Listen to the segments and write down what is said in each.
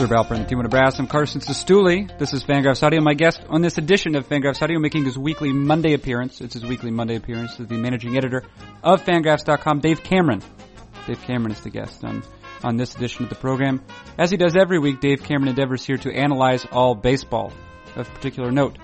The team of Brass. I'm Carson Cistulli. This is Fangraphs Audio. My guest on this edition of Fangraphs Audio, making his weekly Monday appearance. It's his weekly Monday appearance. Is the managing editor of Fangraphs.com, Dave Cameron. Dave Cameron is the guest on on this edition of the program. As he does every week, Dave Cameron endeavors here to analyze all baseball. Of particular note,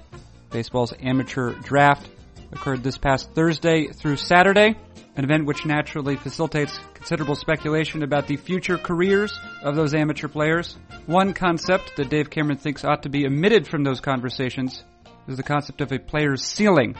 baseball's amateur draft occurred this past Thursday through Saturday, an event which naturally facilitates considerable speculation about the future careers of those amateur players. One concept that Dave Cameron thinks ought to be omitted from those conversations is the concept of a player's ceiling.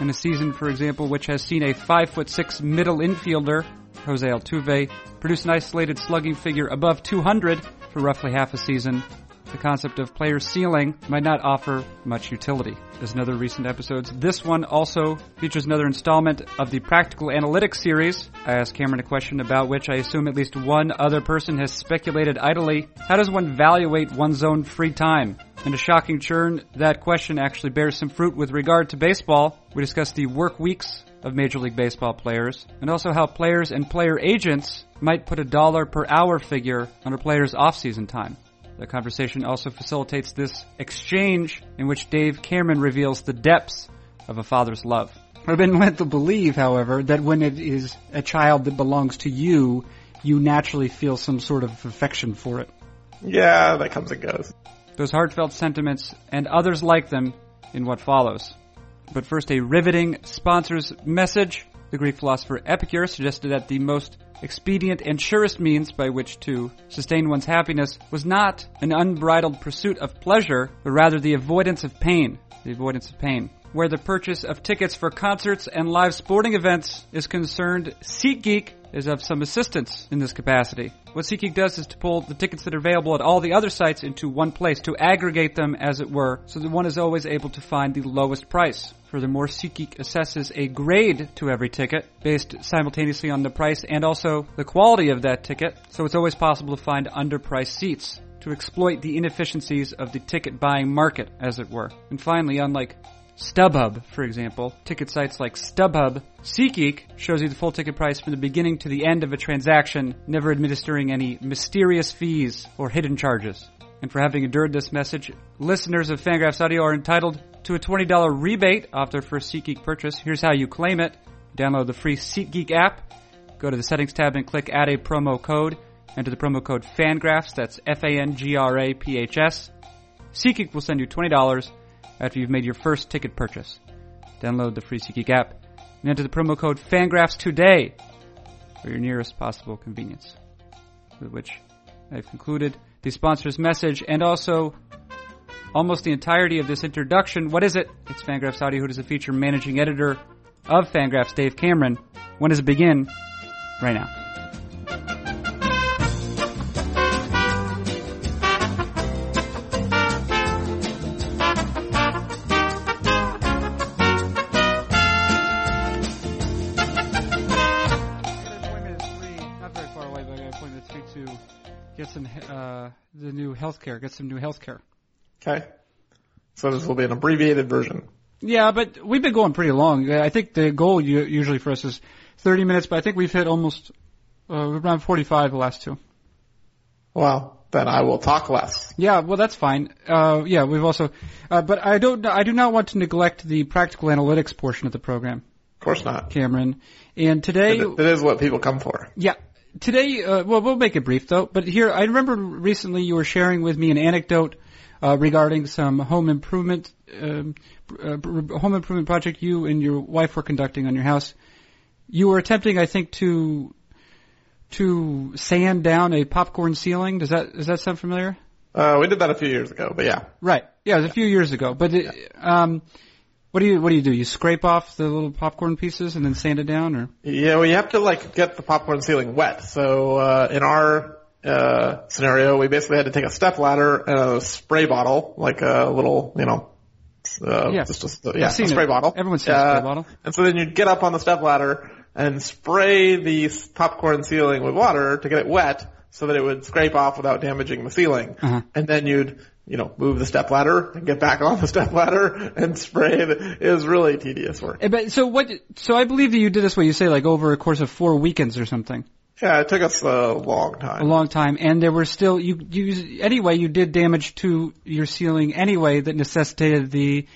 In a season, for example, which has seen a five foot six middle infielder, Jose Altuve, produce an isolated slugging figure above 200 for roughly half a season, the concept of player ceiling might not offer much utility. As in other recent episodes, this one also features another installment of the Practical Analytics series. I asked Cameron a question about which I assume at least one other person has speculated idly. How does one evaluate one's own free time? In a shocking churn, that question actually bears some fruit with regard to baseball. We discuss the work weeks of Major League Baseball players, and also how players and player agents might put a dollar per hour figure on a player's off-season time. The conversation also facilitates this exchange in which Dave Cameron reveals the depths of a father's love. I've been led to believe, however, that when it is a child that belongs to you, you naturally feel some sort of affection for it. Yeah, that comes and goes. Those heartfelt sentiments and others like them in what follows. But first, a riveting sponsor's message. The Greek philosopher Epicurus suggested that the most expedient and surest means by which to sustain one's happiness was not an unbridled pursuit of pleasure, but rather the avoidance of pain. The avoidance of pain. Where the purchase of tickets for concerts and live sporting events is concerned, SeatGeek is of some assistance in this capacity. What SeatGeek does is to pull the tickets that are available at all the other sites into one place, to aggregate them as it were, so that one is always able to find the lowest price. Furthermore, SeatGeek assesses a grade to every ticket based simultaneously on the price and also the quality of that ticket, so it's always possible to find underpriced seats to exploit the inefficiencies of the ticket buying market, as it were. And finally, unlike StubHub, for example, ticket sites like StubHub, SeatGeek shows you the full ticket price from the beginning to the end of a transaction, never administering any mysterious fees or hidden charges. And for having endured this message, listeners of Fangraphs Audio are entitled to a $20 rebate off their first SeatGeek purchase. Here's how you claim it. Download the free SeatGeek app, go to the settings tab and click add a promo code. Enter the promo code FANGRAPHS, that's F-A-N-G-R-A-P-H-S. SeatGeek will send you $20 after you've made your first ticket purchase. Download the free SeatGeek app and enter the promo code FANGRAPHS today for your nearest possible convenience. With which I've concluded the sponsor's message and also almost the entirety of this introduction. What is it? It's Fangraphs Audio, who is the feature managing editor of Fangraphs, Dave Cameron. When does it begin? Right now. Get some uh, the new healthcare. Get some new healthcare. Okay. So this will be an abbreviated version. Yeah, but we've been going pretty long. I think the goal usually for us is 30 minutes, but I think we've hit almost uh, around 45 the last two. Well, then I will talk less. Yeah, well, that's fine. Uh, yeah, we've also, uh, but I don't, I do not want to neglect the practical analytics portion of the program. Of course not, Cameron. And today, it, it is what people come for. Yeah. Today, uh, well, we'll make it brief though. But here, I remember recently you were sharing with me an anecdote uh, regarding some home improvement um, uh, home improvement project you and your wife were conducting on your house. You were attempting, I think, to to sand down a popcorn ceiling. Does that does that sound familiar? Uh, we did that a few years ago, but yeah. Right. Yeah, it was a few years ago. But it, um, what do you what do you do? You scrape off the little popcorn pieces and then sand it down, or? Yeah, well, you have to like get the popcorn ceiling wet. So uh, in our uh, scenario, we basically had to take a step ladder and a spray bottle, like a little, you know, uh, yeah, just, just, yeah, a spray it. bottle. Everyone's seen uh, a spray bottle. And so then you'd get up on the step ladder and spray the popcorn ceiling with water to get it wet so that it would scrape off without damaging the ceiling. Uh-huh. And then you'd, you know, move the step ladder and get back on the step ladder and spray it. It was really tedious work. But so what, so I believe that you did this way, you say like over a course of four weekends or something. Yeah, it took us a long time. a long time, and there were still you you anyway you did damage to your ceiling anyway that necessitated the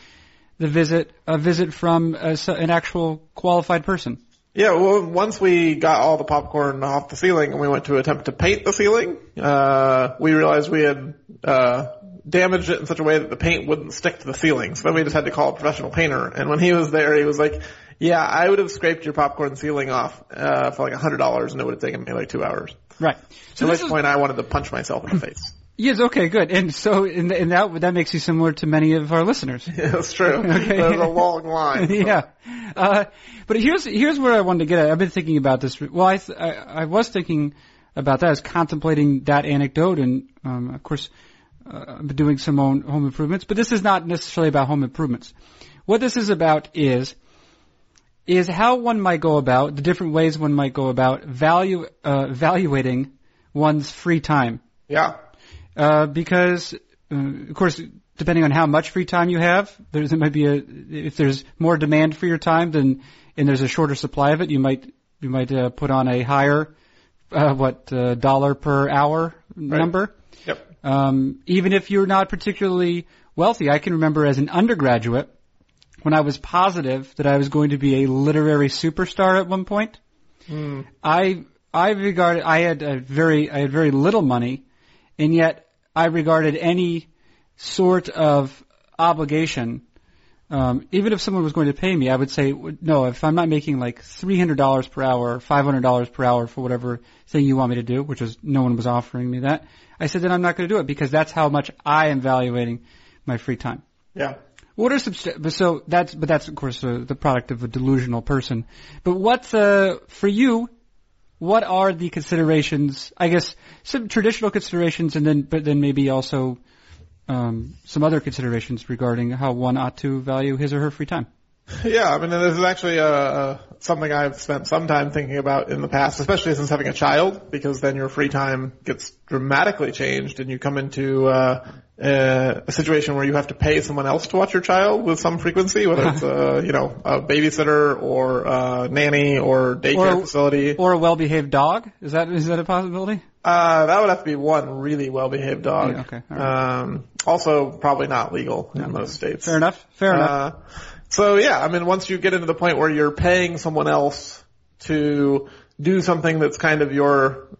the visit a visit from a, an actual qualified person. Yeah, well, once we got all the popcorn off the ceiling and we went to attempt to paint the ceiling, uh, we realized we had, uh, damaged it in such a way that the paint wouldn't stick to the ceiling. So then we just had to call a professional painter. And when he was there, he was like, yeah, I would have scraped your popcorn ceiling off, uh, for like a hundred dollars and it would have taken me like two hours. Right. So So at this which is, point I wanted to punch myself in the face. yes, okay, good. And so in, in that that makes you similar to many of our listeners. yeah, that's true. Okay. There's a long line. yeah. Uh, but here's here's where I wanted to get at. I've been thinking about this. Well, I th- I, I was thinking about that. I was contemplating that anecdote, and um, of course, uh, I've been doing some own home improvements. But this is not necessarily about home improvements. What this is about is is how one might go about the different ways one might go about value uh, evaluating one's free time. Yeah. Uh, because, uh, of course, depending on how much free time you have, there's, there might be a, if there's more demand for your time than, and there's a shorter supply of it, you might, you might, uh, put on a higher, uh, what, uh, dollar per hour number. Yep. Um, even if you're not particularly wealthy, I can remember as an undergraduate, when I was positive that I was going to be a literary superstar at one point, I I regarded I had a very I had very little money, and yet I regarded any sort of obligation, um, even if someone was going to pay me, I would say no. If I'm not making like three hundred dollars per hour, five hundred dollars per hour for whatever thing you want me to do, which is no one was offering me that, I said then I'm not going to do it because that's how much I am valuing my free time. Yeah. What are subst- so that's but that's of course uh, the product of a delusional person. But what's uh for you? What are the considerations? I guess some traditional considerations, and then but then maybe also um, some other considerations regarding how one ought to value his or her free time. Yeah, I mean, this is actually uh, something I've spent some time thinking about in the past, especially since having a child, because then your free time gets dramatically changed, and you come into uh, uh, a situation where you have to pay someone else to watch your child with some frequency, whether it's a you know a babysitter or a nanny or daycare Or- facility. Or a well-behaved dog? Is that is that a possibility? Uh, that would have to be one really well-behaved dog. Yeah, okay, right. Um, also, probably not legal in most states. Fair enough. Fair enough. So yeah, I mean, once you get into the point where you're paying someone else to do something that's kind of your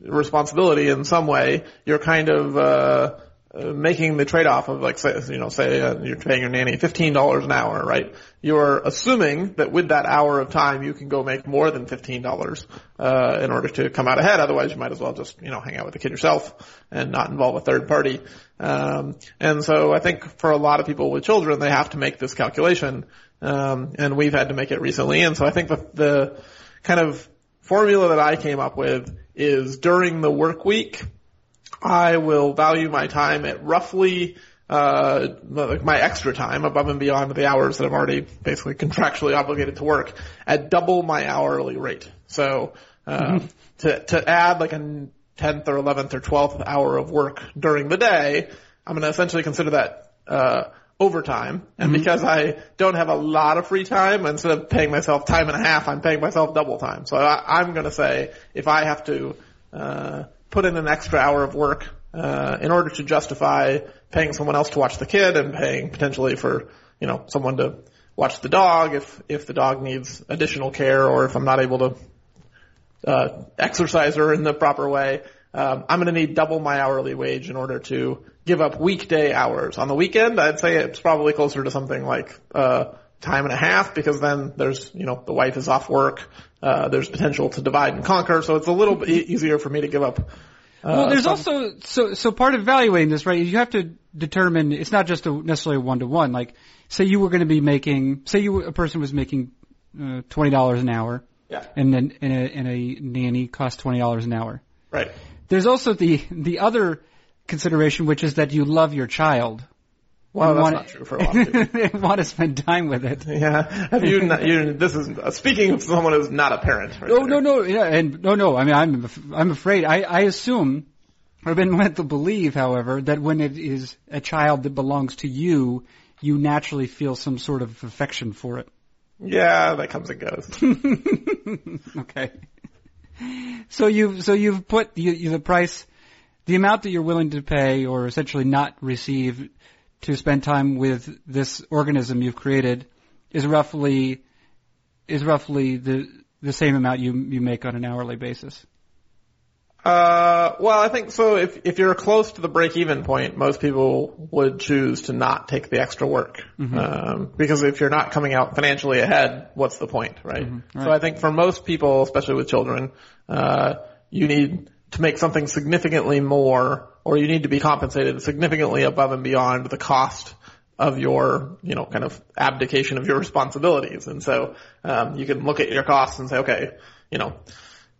responsibility in some way, you're kind of uh, making the trade-off of like, say, you know, say uh, you're paying your nanny fifteen dollars an hour, right? You're assuming that with that hour of time, you can go make more than fifteen dollars uh, in order to come out ahead. Otherwise, you might as well just you know hang out with the kid yourself and not involve a third party. Um, and so I think for a lot of people with children, they have to make this calculation, um, and we've had to make it recently. And so I think the, the kind of formula that I came up with is during the work week, I will value my time at roughly uh, like my extra time above and beyond the hours that I'm already basically contractually obligated to work at double my hourly rate. So uh, to to add like a tenth or eleventh or twelfth hour of work during the day, I'm going to essentially consider that uh, overtime. And because I don't have a lot of free time, instead of paying myself time and a half, I'm paying myself double time. So I, I'm going to say if I have to uh, put in an extra hour of work uh, in order to justify paying someone else to watch the kid and paying potentially for you know someone to watch the dog if if the dog needs additional care or if I'm not able to uh, exercise her in the proper way. Um, I'm going to need double my hourly wage in order to give up weekday hours. On the weekend, I'd say it's probably closer to something like uh, time and a half because then there's you know the wife is off work. Uh, there's potential to divide and conquer, so it's a little bit easier for me to give up. Uh, Well, there's some- also so so part of evaluating this, right? You have to determine it's not just a, necessarily a one to one. Like, say you were going to be making, say you a person was making uh, twenty dollars an hour, yeah and then and a, and a nanny costs twenty dollars an hour. right. There's also the the other consideration, which is that you love your child. Well, that's not true for a lot of people. want to spend time with it. Yeah, have you? Not, you this is uh, speaking of someone who's not a parent. Right No, there. no, no, yeah, and no, no. I mean, I'm I'm afraid. I I assume, I've been led to believe, however, that when it is a child that belongs to you, you naturally feel some sort of affection for it. Yeah, that comes and goes. Okay. so you've so you've put you, you, the price, the amount that you're willing to pay, or essentially not receive, to spend time with this organism you've created, is roughly is roughly the the same amount you you make on an hourly basis. Uh, well, I think so. If if you're close to the break-even point, most people would choose to not take the extra work, mm-hmm. um, because if you're not coming out financially ahead, what's the point, right? Mm-hmm. right? So I think for most people, especially with children, uh, you need to make something significantly more, or you need to be compensated significantly above and beyond the cost of your, you know, kind of abdication of your responsibilities. And so, um, you can look at your costs and say, okay, you know,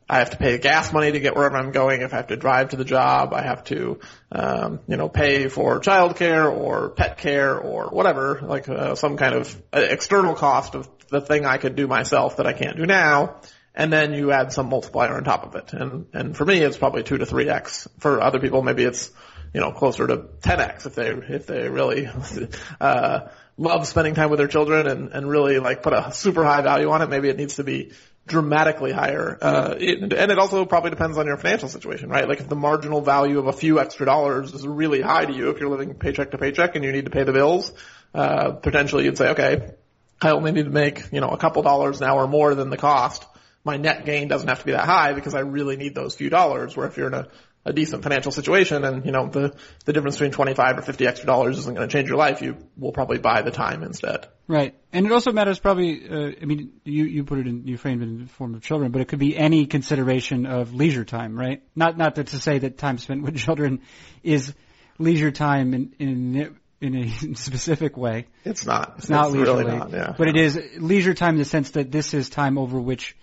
I have to pay gas money to get wherever I'm going. If I have to drive to the job, I have to, um, you know, pay for childcare or pet care or whatever, like uh, some kind of uh, external cost of the thing I could do myself that I can't do now. And then you add some multiplier on top of it. And, and for me, it's probably two to three X. For other people, maybe it's, you know, closer to 10X if they, if they really, uh, love spending time with their children and, and really like put a super high value on it. Maybe it needs to be dramatically higher. Uh, it, and it also probably depends on your financial situation, right? Like if the marginal value of a few extra dollars is really high to you, if you're living paycheck to paycheck and you need to pay the bills, uh, potentially you'd say, okay, I only need to make, you know, a couple dollars an hour more than the cost. My net gain doesn't have to be that high because I really need those few dollars. Where if you're in a a decent financial situation and, you know, the, the difference between 25 or 50 extra dollars isn't going to change your life, you will probably buy the time instead. Right. And it also matters probably, uh, I mean, you, you put it in, you framed it in the form of children, but it could be any consideration of leisure time, right? Not, not to say that time spent with children is leisure time in, in, in a specific way. It's not. It's not it's leisurely. Really not, yeah. But it is leisure time in the sense that this is time over which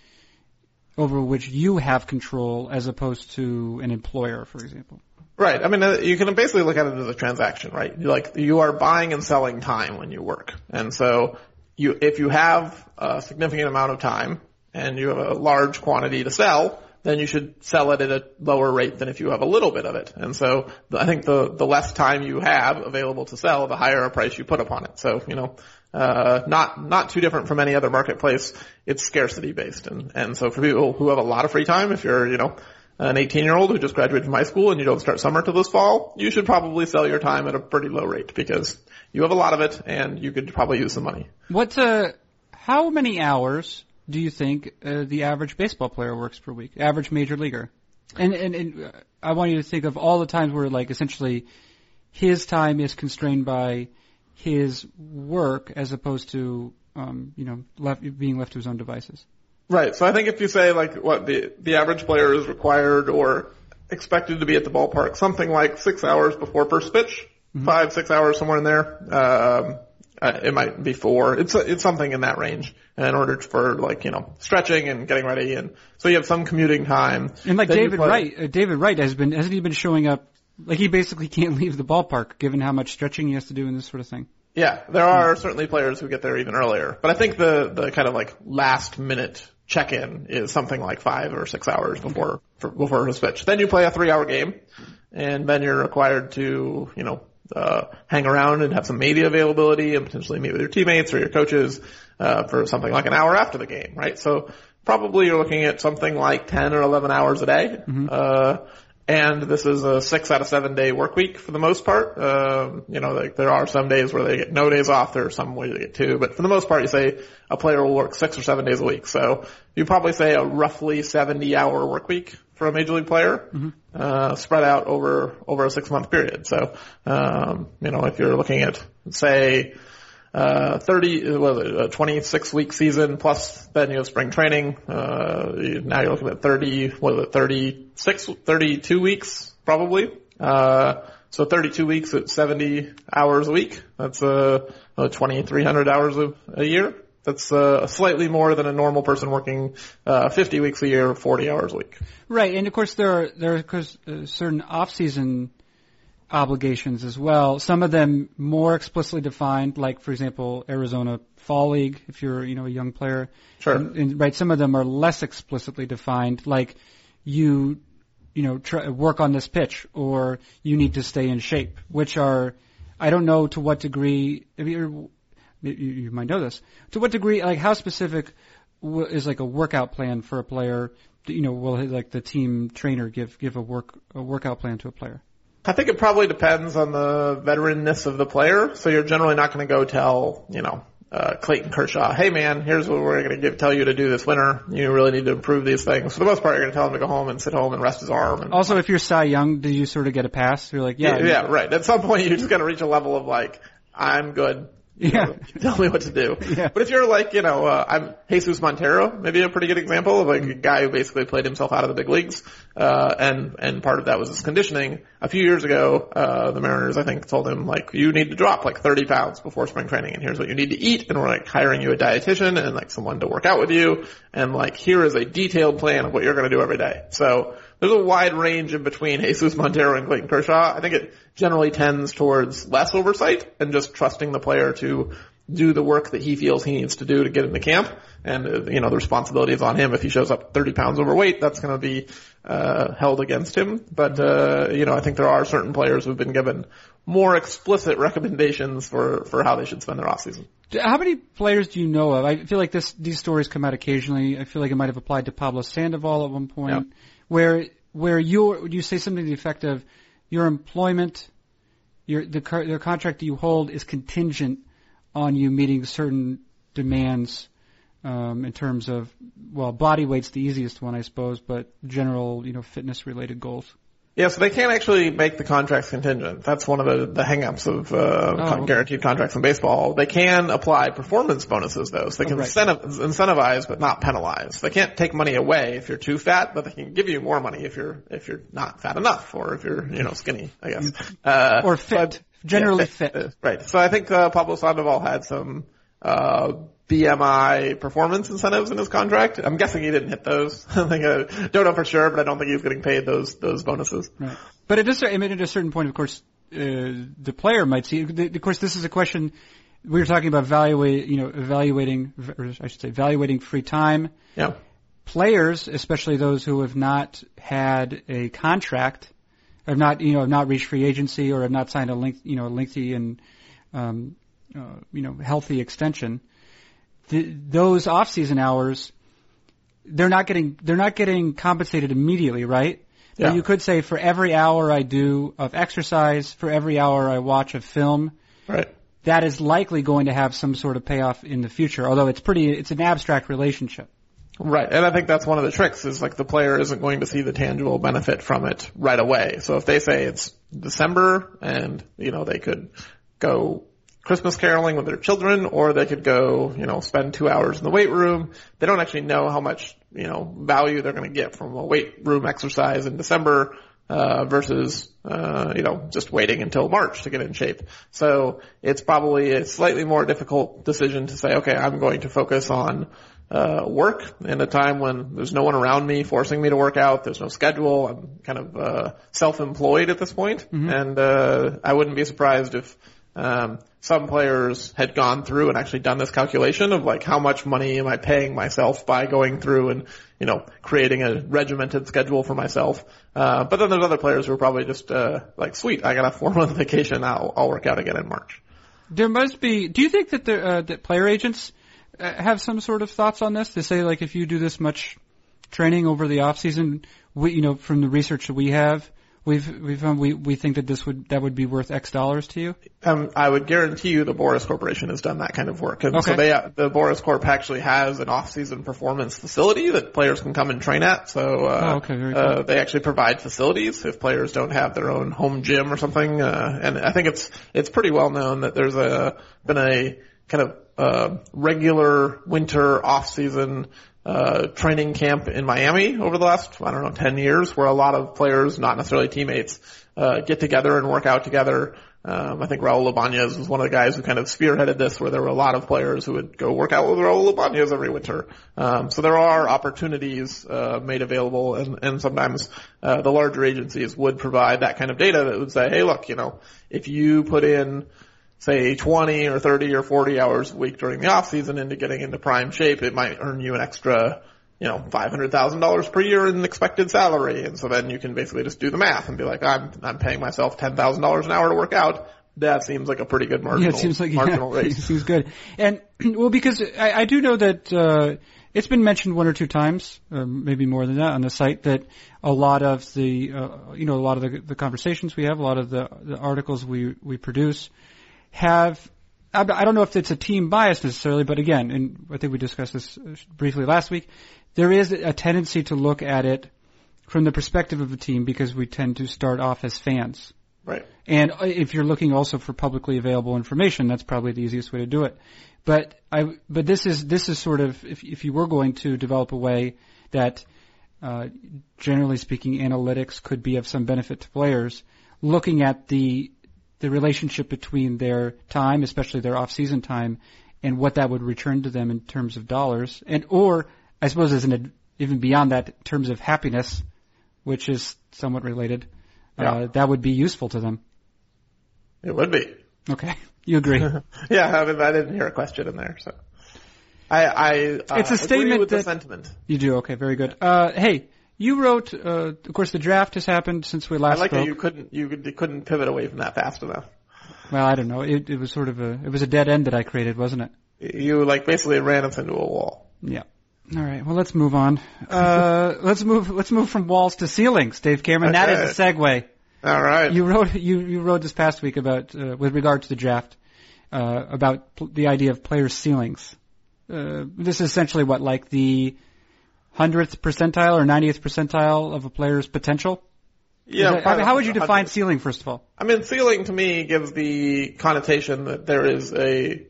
over which you have control as opposed to an employer, for example. Right. I mean, uh, you can basically look at it as a transaction, right? Like you are buying and selling time when you work, and so you if you have a significant amount of time and you have a large quantity to sell, then you should sell it at a lower rate than if you have a little bit of it. And so I think the the less time you have available to sell, the higher a price you put upon it. So you know, uh, not not too different from any other marketplace. It's scarcity based, and and so for people who have a lot of free time, if you're you know an 18 year old who just graduated from high school and you don't start summer till this fall, you should probably sell your time at a pretty low rate because you have a lot of it and you could probably use some money. What uh, how many hours do you think uh, the average baseball player works per week? Average major leaguer, and and, and uh, I want you to think of all the times where like essentially his time is constrained by his work as opposed to um, you know left, being left to his own devices. Right. So I think if you say like what the the average player is required or expected to be at the ballpark, something like six hours before first pitch, mm-hmm. five six hours somewhere in there. Um, uh, it might be four. It's it's something in that range in order for like you know stretching and getting ready, and so you have some commuting time. And like David Wright, uh, David Wright has been hasn't he been showing up like he basically can't leave the ballpark given how much stretching he has to do and this sort of thing. Yeah, there are certainly players who get there even earlier, but I think the the kind of like last minute check in is something like five or six hours before for, before his pitch. Then you play a three hour game, and then you're required to you know uh, hang around and have some media availability and potentially meet with your teammates or your coaches uh, for something like an hour after the game, right? So probably you're looking at something like 10 or 11 hours a day. Mm-hmm. Uh, and this is a six out of seven day work week for the most part. Um, you know, like there are some days where they get no days off. There are some where they get two, but for the most part, you say a player will work six or seven days a week. So you probably say a roughly 70 hour work week for a major league player, mm-hmm. uh, spread out over, over a six month period. So, um, you know, if you're looking at, say, uh, 30, what is it, a 26 week season plus then you have spring training. Uh, now you're looking at 30, what is it, 36, 32 weeks probably. Uh, so 32 weeks at 70 hours a week. That's, uh, 2,300 hours a, a year. That's uh, slightly more than a normal person working uh, 50 weeks a year, 40 hours a week. Right, and of course there are there are uh, certain off-season obligations as well. Some of them more explicitly defined, like for example, Arizona Fall League, if you're you know a young player. Sure. And, and, right. Some of them are less explicitly defined, like you you know try, work on this pitch or you need to stay in shape, which are I don't know to what degree. If you you might know this. To what degree, like how specific is like a workout plan for a player you know, will like the team trainer give give a work a workout plan to a player? I think it probably depends on the veteranness of the player. So you're generally not going to go tell, you know, uh, Clayton Kershaw, hey man, here's what we're going to give, tell you to do this winter. You really need to improve these things. For the most part, you're going to tell him to go home and sit home and rest his arm. And, Also, if you're Cy Young, do you sort of get a pass? You're like, yeah, yeah, yeah, right. At some point, you're just got to reach a level of like, I'm good. You Yeah. know, tell me what to do. Yeah. But if you're like, you know, uh, I'm Jesus Montero, maybe a pretty good example of like a guy who basically played himself out of the big leagues, uh, and, and part of that was his conditioning. A few years ago, uh, the Mariners, I think, told him like, you need to drop like 30 pounds before spring training and here's what you need to eat and we're like hiring you a dietitian and like someone to work out with you and like here is a detailed plan of what you're going to do every day. So there's a wide range in between Jesus Montero and Clayton Kershaw. I think it generally tends towards less oversight and just trusting the player to do the work that he feels he needs to do to get in the camp. And, uh, you know, the responsibility is on him. If he shows up 30 pounds overweight, that's going to be, uh, held against him. But, uh, you know, I think there are certain players who've been given more explicit recommendations for, for how they should spend their off season. How many players do you know of? I feel like this these stories come out occasionally. I feel like it might have applied to Pablo Sandoval at one point, Yeah. Where where you you say something to the effect of your employment, your the the contract that you hold is contingent on you meeting certain demands um, in terms of well, body weight's the easiest one, I suppose, but general you know fitness related goals. Yeah, so they can't actually make the contracts contingent. That's one of the, the hang-ups of uh, okay. guaranteed contracts in baseball. They can apply performance bonuses though, so they can right. incentiv- incentivize but not penalize. They can't take money away if you're too fat, but they can give you more money if you're if you're not fat enough or if you're you know skinny, I guess. Uh, Or fit. but- Generally yeah, fit. uh, Right. So I think uh, Pablo Sandoval had some uh, BMI performance incentives in his contract. I'm guessing he didn't hit those. I think I don't know for sure, but I don't think he was getting paid those those bonuses. Right. But at a, I mean, at a certain point, of course, uh, the player might see. Of course, this is a question we were talking about. Evaluate, you know, evaluating, or I should say, evaluating free time. Yeah. Players, especially those who have not had a contract, have not, you know, have not reached free agency or have not signed a length, you know, a lengthy and, um, uh, you know, healthy extension. Th- those off-season hours, they're not getting, they're not getting compensated immediately, right? Yeah. But you could say for every hour I do of exercise, for every hour I watch of film, Right. that is likely going to have some sort of payoff in the future. Although it's pretty, it's an abstract relationship. Right. And I think that's one of the tricks is like the player isn't going to see the tangible benefit from it right away. So if they say it's December and, you know, they could go Christmas caroling with their children or they could go, you know, spend two hours in the weight room, they don't actually know how much, you know, value they're going to get from a weight room exercise in December uh, versus, uh, you know, just waiting until March to get in shape. So it's probably a slightly more difficult decision to say, okay, I'm going to focus on uh, work in a time when there's no one around me forcing me to work out. There's no schedule. I'm kind of uh, self-employed at this point. and uh, I wouldn't be surprised if um, some players had gone through and actually done this calculation of like how much money am I paying myself by going through and you know creating a regimented schedule for myself. Uh, but then there's other players who are probably just uh, like, sweet, I got a four month vacation. I'll, I'll work out again in March. There must be. Do you think that the uh, that player agents uh, have some sort of thoughts on this? They say like if you do this much training over the off season, we you know from the research that we have, we've we've found we we think that this would that would be worth X dollars to you. Um, I would guarantee you the Boris Corporation has done that kind of work. And so Okay. they, the Boris Corp actually has an off-season performance facility that players can come and train at. So, uh, Oh, okay, uh, they actually provide facilities if players don't have their own home gym or something. Uh, and I think it's, it's pretty well known that there's a, been a kind of, uh, regular winter off-season uh, training camp in Miami over the last, I don't know, 10 years where a lot of players, not necessarily teammates, uh, get together and work out together. Um, I think Raul Ibanez was one of the guys who kind of spearheaded this where there were a lot of players who would go work out with Raul Ibanez every winter. Um, so there are opportunities, uh, made available and, and sometimes, uh, the larger agencies would provide that kind of data that would say, hey look, you know, if you put in, say 20 or 30 or 40 hours a week during the off season into getting into prime shape, it might earn you an extra, you know, $500,000 per year in expected salary. And so then you can basically just do the math and be like, I'm, I'm paying myself $10,000 an hour to work out. That seems like a pretty good marginal, yeah, it seems like marginal yeah, rate. it seems good. And well, because I, I do know that uh, it's been mentioned one or two times, uh, maybe more than that, on the site that a lot of the, uh, you know, a lot of the, the conversations we have, a lot of the, the articles we we produce have. I don't know if it's a team bias necessarily, but again, and I think we discussed this uh, briefly last week. There is a tendency to look at it from the perspective of a team because we tend to start off as fans. Right. And if you're looking also for publicly available information, that's probably the easiest way to do it. But I, but this is this is sort of if if you were going to develop a way that, uh, generally speaking, analytics could be of some benefit to players, looking at the the relationship between their time, especially their off-season time, and what that would return to them in terms of dollars, and or I suppose as an even beyond that, in terms of happiness, which is somewhat related, uh, that would be useful to them. It would be. Okay, you agree? Yeah, I, mean, I didn't hear a question in there, so. I, I, uh, It's a agree statement with the sentiment. you do. Okay, very good. Uh, hey, you wrote. Uh, of course, the draft has happened since we last. I like spoke. that you couldn't, you, could- you couldn't pivot away from that fast enough. Well, I don't know. It, it was sort of a. It was a dead end that I created, wasn't it? You like basically ran us into a wall. Yeah. All right. Well, let's move on. Uh, let's move. Let's move from walls to ceilings, Dave Cameron. That is a segue. All right. You wrote. You you wrote this past week about uh, with regard to the draft uh, about pl- the idea of players' ceilings. Uh, this is essentially what like the hundredth percentile or ninetieth percentile of a player's potential. yeah. That- probably how would you define ceiling first of all? I mean, ceiling to me gives the connotation that there is a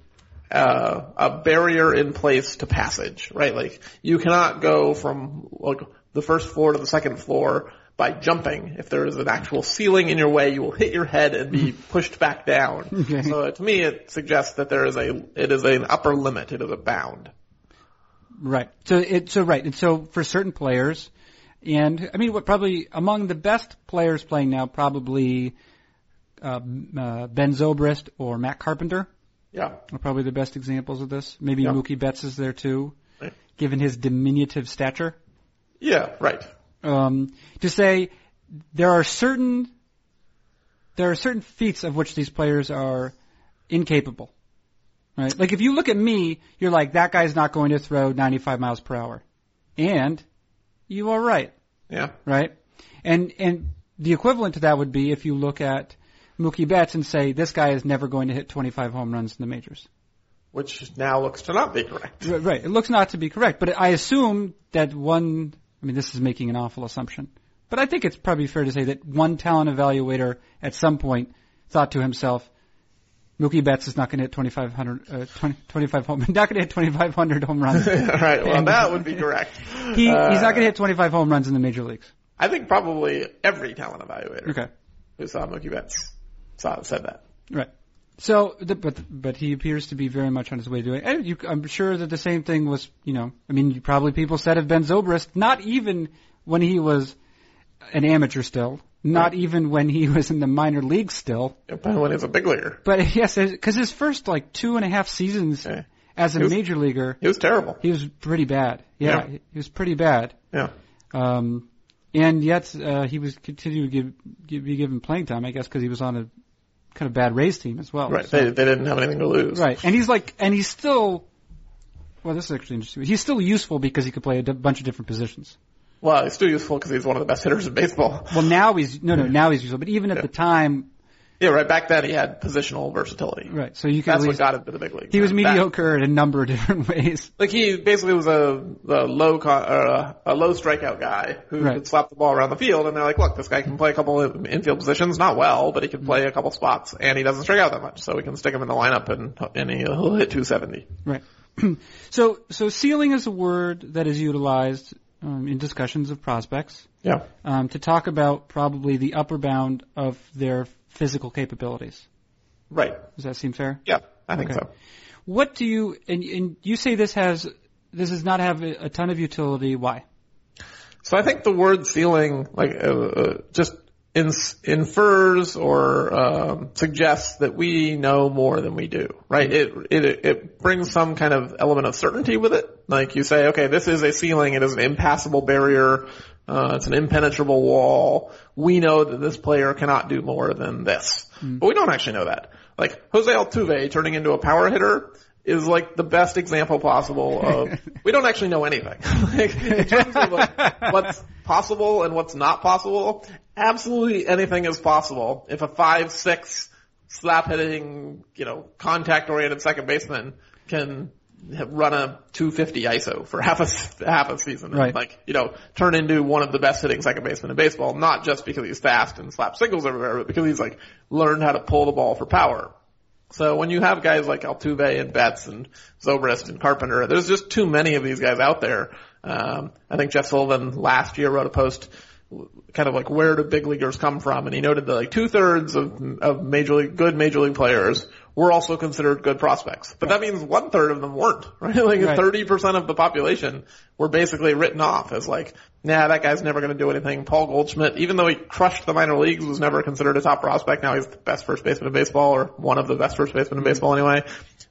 uh, a barrier in place to passage, right? Like you cannot go from like the first floor to the second floor by jumping. If there is an actual ceiling in your way, you will hit your head and be pushed back down. Okay. So to me, it suggests that there is a it is an upper limit. It is a bound. Right. So it so right. And so for certain players, and I mean, what probably among the best players playing now, probably uh, uh, Ben Zobrist or Matt Carpenter Yeah. are probably the best examples of this. Maybe Yeah. Mookie Betts is there too, Right. given his diminutive stature. Yeah. Right. Um, to say there are certain there are certain feats of which these players are incapable. Right? Like if you look at me, you're like that guy's not going to throw 95 miles per hour, and you are right. Yeah. right? And and the equivalent to that would be if you look at Mookie Betts and say this guy is never going to hit 25 home runs in the majors. Which now looks to not be correct. Right, right. It looks not to be correct, but I assume that one. I mean, this is making an awful assumption, but I think it's probably fair to say that one talent evaluator at some point thought to himself, Mookie Betts is not going to hit 2,500, uh, 20, 25 home, not going to hit 2,500 home runs. right. Well, And- that would be correct. He, Uh, he's not going to hit 25 home runs in the major leagues. I think probably every talent evaluator Okay. who saw Mookie Betts saw said that. Right. So, the, but but he appears to be very much on his way to doing. it. And you, I'm sure that the same thing was, you know, I mean, you probably people said of Ben Zobrist, not even when he was an amateur still, not even when he was in the minor leagues still, But when he's a big leaguer, but yes, because his first like two and a half seasons Yeah. as a was- major leaguer, he was terrible. he was pretty bad. Yeah, Yeah. he was pretty bad. Yeah. Um, and yet uh, he was continuing to give, give, be given playing time, I guess, because he was on a kind of bad Rays team as well. Right. So- They they didn't have anything to lose. Right, and he's like, and he's still. Well, this is actually interesting. He's still useful because he could play a d- bunch of different positions. Well, he's still useful because he's one of the best hitters in baseball. Well, now he's no, no, now he's useful. But even at Yeah. the time, Yeah. Right. Back then, he had positional versatility. right? So you could. That's at what got him to the big leagues. he was man. That- mediocre in a number of different ways. like he basically was a, a low con, uh, a low strikeout guy who Right. could slap the ball around the field, and they're like, look, this guy can play a couple of infield positions, not well, but he can play a couple spots, and he doesn't strike out that much, so we can stick him in the lineup and and he'll hit 270. Right. so, so ceiling is a word that is utilized um, in discussions of prospects Yeah. um, to talk about probably the upper bound of their physical capabilities. Right. Does that seem fair? Yeah. I think Okay. so. What do you and, and you say this has this does not have a, a ton of utility? Why? So I think the word ceiling, like, uh, uh, just infers or um, suggests that we know more than we do, right? It, it it brings some kind of element of certainty with it. Like you say, okay, this is a ceiling. It is an impassable barrier. Uh, it's an impenetrable wall. We know that this player cannot do more than this, but we don't actually know that. Like Jose Altuve turning into a power hitter is like the best example possible of we don't actually know anything. like, in terms of like, what's possible and what's not possible, absolutely anything is possible. If a five six slap hitting, you know, contact oriented second baseman can run a 250 ISO for half a half a season, Right. and like you know, turn into one of the best hitting second basemen in baseball. Not just because he's fast and slaps singles everywhere, but because he's like learned how to pull the ball for power. So when you have guys like Altuve and Betts and Zobrist and Carpenter, there's just too many of these guys out there. Um, I think Jeff Sullivan last year wrote a post kind of like where do big leaguers come from? And he noted that like two thirds of, of major league, good major league players were also considered good prospects. But that means one third of them weren't, right? Like Right. 30% of the population were basically written off as like, nah, that guy's never going to do anything. Paul Goldschmidt, even though he crushed the minor leagues, was never considered a top prospect. Now he's the best first baseman in baseball or one of the best first basemen in baseball anyway.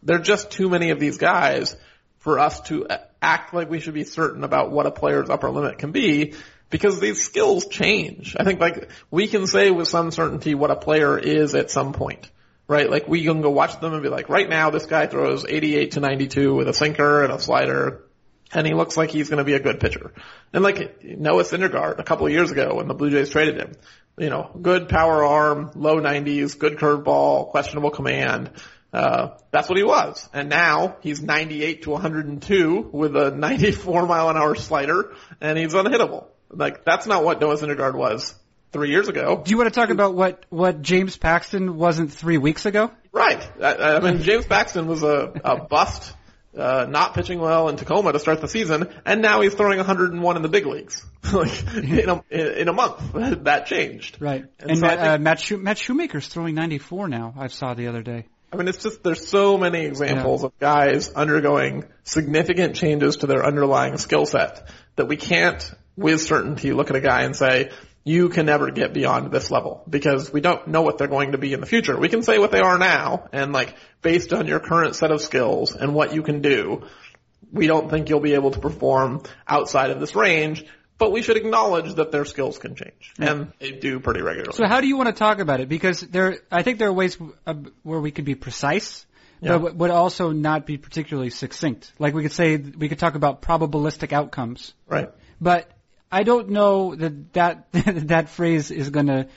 There are just too many of these guys for us to act like we should be certain about what a player's upper limit can be because these skills change. I think like we can say with some certainty what a player is at some point. Right? Like we can go watch them and be like, right now this guy throws 88 to 92 with a sinker and a slider and he looks like he's going to be a good pitcher. And like Noah Syndergaard a couple of years ago when the Blue Jays traded him, you know, good power arm, low 90s, good curveball, questionable command. Uh, that's what he was. And now he's 98 to 102 with a 94 mile an hour slider and he's unhittable. Like that's not what Noah Syndergaard was three years ago. Do you want to talk about what what James Paxton wasn't three weeks ago? Right. I, I mean, James Paxton was a, a bust, uh, not pitching well in Tacoma to start the season, and now he's throwing 101 in the big leagues. like in a in a month, that changed. Right. And And, so I Matt, think- uh, Matt, Matt Shoemaker's throwing 94 now. I saw the other day. I mean, it's just there's so many examples of guys undergoing significant changes to their underlying skill set that we can't, with certainty, look at a guy and say you can never get beyond this level because we don't know what they're going to be in the future. We can say what they are now, and like based on your current set of skills and what you can do, we don't think you'll be able to perform outside of this range. But we should acknowledge that their skills can change, and they do pretty regularly. So how do you want to talk about it? Because there, I think there are ways uh, where we could be precise, Yeah. but would also not be particularly succinct. Like we could say, we could talk about probabilistic outcomes, right. but I don't know that that that phrase is going to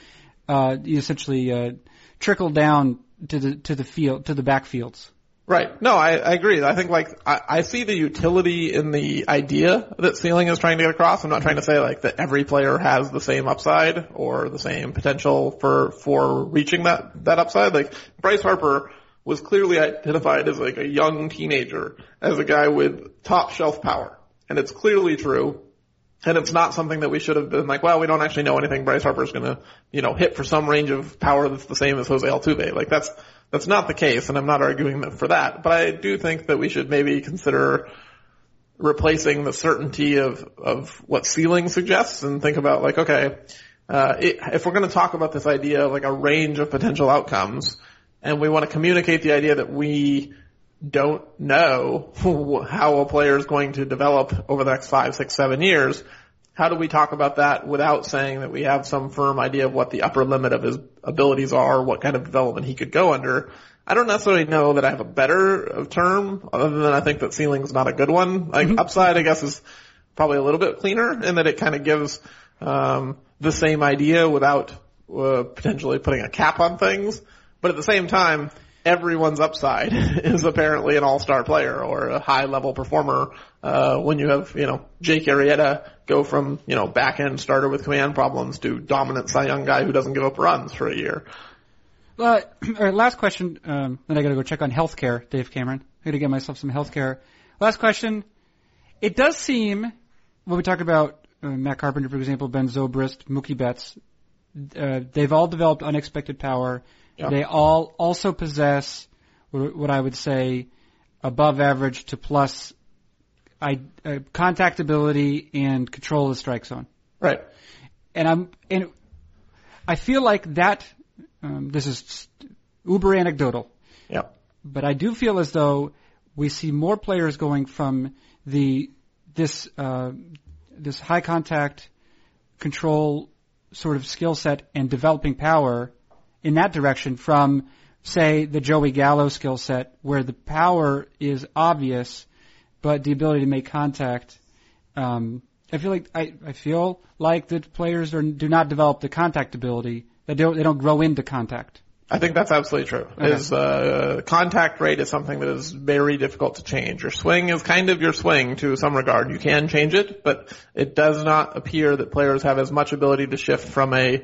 uh, essentially uh, trickle down to the to the field to the backfields. Right. No, I, I agree. I think like I, I see the utility in the idea that ceiling is trying to get across. I'm not trying to say like that every player has the same upside or the same potential for for reaching that that upside. Like Bryce Harper was clearly identified as like a young teenager as a guy with top shelf power, and it's clearly true. And it's not something that we should have been like, well, we don't actually know anything. Bryce Harper's gonna, you know, hit for some range of power that's the same as Jose Altuve. Like that's, that's not the case, and I'm not arguing for that. But I do think that we should maybe consider replacing the certainty of, of what ceiling suggests and think about like, okay, uh, it, if we're going to talk about this idea of like a range of potential outcomes, and we want to communicate the idea that we don't know how a player is going to develop over the next five, six, seven years, how do we talk about that without saying that we have some firm idea of what the upper limit of his abilities are, what kind of development he could go under? I don't necessarily know that I have a better term, other than I think that ceiling is not a good one. Like upside, I guess, is probably a little bit cleaner in that it kind of gives um, the same idea without uh, potentially putting a cap on things. But at the same time, everyone's upside is apparently an all-star player or a high-level performer. Uh, when you have, you know, Jake Arrieta go from, you know, back-end starter with command problems to dominant Cy Young guy who doesn't give up runs for a year. Uh, last question. Um, then I got to go check on healthcare, Dave Cameron. I got to get myself some healthcare. Last question. It does seem when we talk about uh, Matt Carpenter, for example, Ben Zobrist, Mookie Betts, uh, they've all developed unexpected power. Yeah. They all also possess what, what I would say above average to plus I, uh, contact ability and control of the strike zone Right. and I'm and I feel like that. Um, this is uber anecdotal, Yeah. but I do feel as though we see more players going from the this uh, this high contact control sort of skill set and developing power in that direction from say, the Joey Gallo skill set, where the power is obvious, but the ability to make contact. Um, I feel like I, I feel like that players are, do not develop the contact ability. They don't they don't grow into contact. I think that's absolutely true. Okay. Is uh, contact rate is something that is very difficult to change. Your swing is kind of your swing to some regard. You can change it, but it does not appear that players have as much ability to shift from a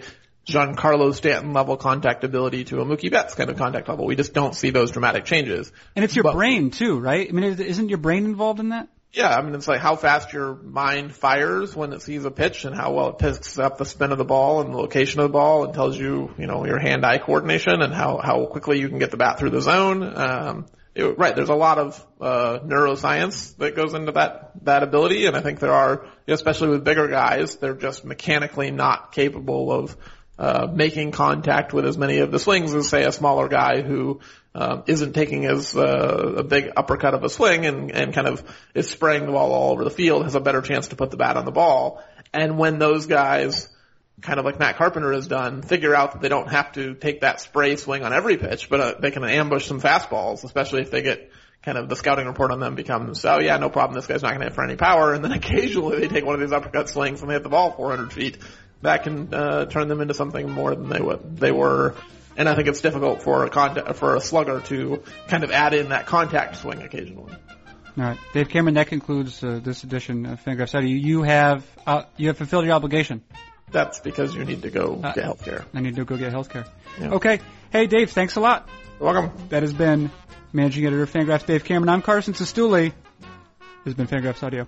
Giancarlo Stanton level contact ability to a Mookie Betts kind of contact level. We just don't see those dramatic changes. And it's your But- brain too, right? I mean, is- isn't your brain involved in that? Yeah, I mean, it's like how fast your mind fires when it sees a pitch and how well it picks up the spin of the ball and the location of the ball and tells you, you know, your hand-eye coordination and how, how quickly you can get the bat through the zone. Um, it- right, there's a lot of, uh, neuroscience that goes into that, that ability and I think there are, especially with bigger guys, they're just mechanically not capable of, uh, making contact with as many of the swings as say a smaller guy who um, isn't taking as uh, a big uppercut of a swing and, and kind of is spraying the ball all over the field has a better chance to put the bat on the ball. And when those guys, kind of like Matt Carpenter has done, figure out that they don't have to take that spray swing on every pitch, but uh, they can ambush some fastballs, especially if they get kind of the scouting report on them becomes, oh yeah, no problem, this guy's not going to hit for any power, and then occasionally they take one of these uppercut swings and they hit the ball 400 feet. That can uh, turn them into something more than they would they were. And I think it's difficult for a contact, for a slugger to kind of add in that contact swing occasionally. All right, Dave Cameron. That concludes uh, this edition of Fangraph Study. You have uh, you have fulfilled your obligation. That's because you need to go get healthcare. I need to go get healthcare. Yeah. Okay. Hey, Dave. Thanks a lot. You're welcome. That has been managing editor of Fangraphs, Dave Cameron. I'm Carson Cistulli. This has been Fangraphs Audio.